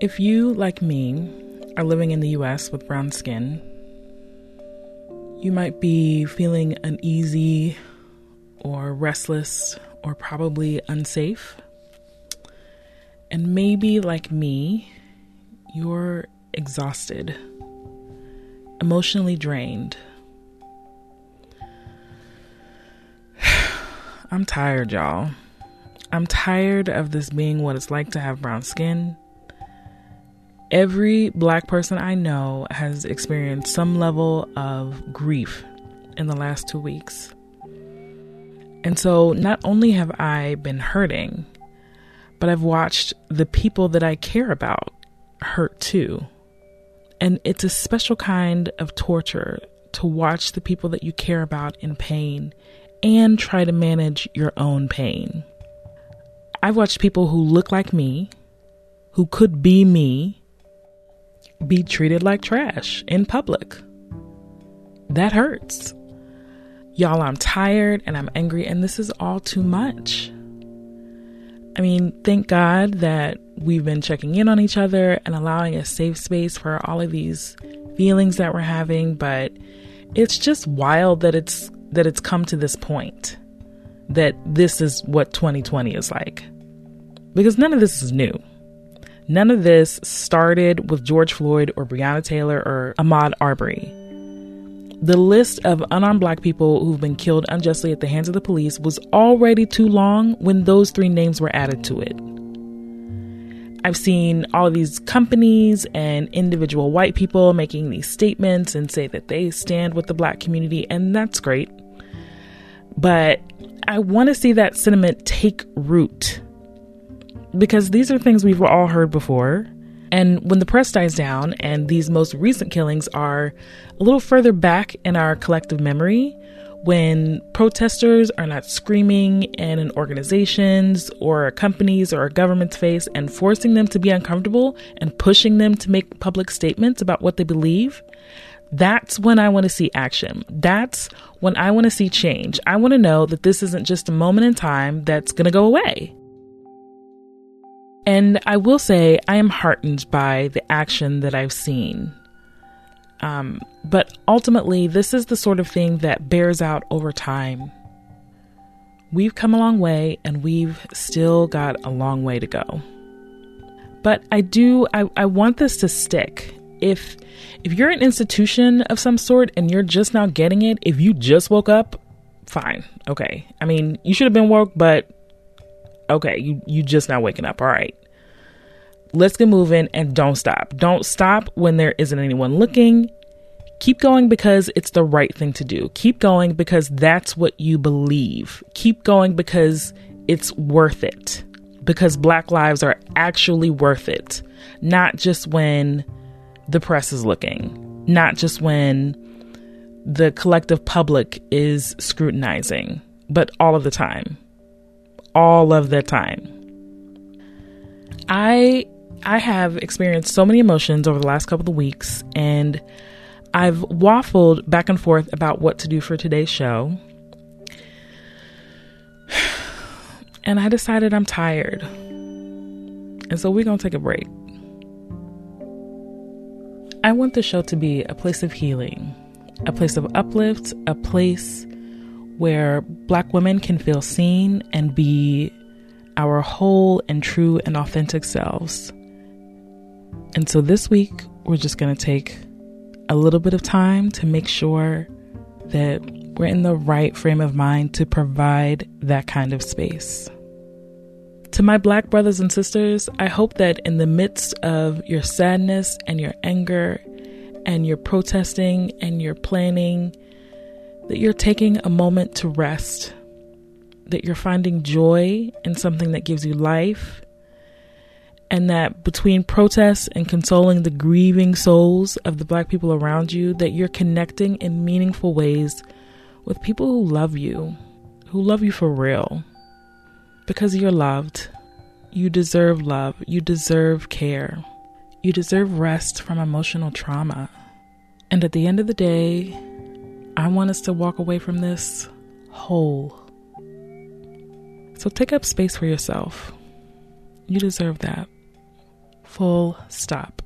If you, like me, are living in the US with brown skin, you might be feeling uneasy or restless or probably unsafe. And maybe, like me, you're exhausted, emotionally drained. I'm tired, y'all. I'm tired of this being what it's like to have brown skin. Every black person I know has experienced some level of grief in the last two weeks. And so not only have I been hurting, but I've watched the people that I care about hurt too. And it's a special kind of torture to watch the people that you care about in pain and try to manage your own pain. I've watched people who look like me, who could be me, be treated like trash in public. That hurts. Y'all, I'm tired and I'm angry, and this is all too much. I mean, thank God that we've been checking in on each other and allowing a safe space for all of these feelings that we're having, but it's just wild that it's that it's come to this point that this is what 2020 is like. Because none of this is new. None of this started with George Floyd or Breonna Taylor or Ahmaud Arbery. The list of unarmed black people who've been killed unjustly at the hands of the police was already too long when those three names were added to it. I've seen all of these companies and individual white people making these statements and say that they stand with the black community, and that's great. But I want to see that sentiment take root because these are things we've all heard before. And when the press dies down and these most recent killings are a little further back in our collective memory, when protesters are not screaming in an organization's or a company's or a government's face and forcing them to be uncomfortable and pushing them to make public statements about what they believe, that's when I want to see action. That's when I want to see change. I want to know that this isn't just a moment in time that's going to go away. And I will say, I am heartened by the action that I've seen. Um, but ultimately, this is the sort of thing that bears out over time. We've come a long way, and we've still got a long way to go. But I do, I, I want this to stick. If if you're an institution of some sort and you're just now getting it, if you just woke up, fine, okay. I mean, you should have been woke, but okay, you you just now waking up. All right. Let's get moving and don't stop. Don't stop when there isn't anyone looking. Keep going because it's the right thing to do. Keep going because that's what you believe. Keep going because it's worth it. Because black lives are actually worth it. Not just when the press is looking, not just when the collective public is scrutinizing, but all of the time all of the time. I I have experienced so many emotions over the last couple of weeks and I've waffled back and forth about what to do for today's show. And I decided I'm tired. And so we're going to take a break. I want the show to be a place of healing, a place of uplift, a place where Black women can feel seen and be our whole and true and authentic selves. And so this week, we're just going to take a little bit of time to make sure that we're in the right frame of mind to provide that kind of space. To my black brothers and sisters, I hope that in the midst of your sadness and your anger and your protesting and your planning that you're taking a moment to rest, that you're finding joy in something that gives you life, and that between protests and consoling the grieving souls of the black people around you, that you're connecting in meaningful ways with people who love you, who love you for real. Because you're loved. You deserve love. You deserve care. You deserve rest from emotional trauma. And at the end of the day, I want us to walk away from this whole. So take up space for yourself. You deserve that. Full stop.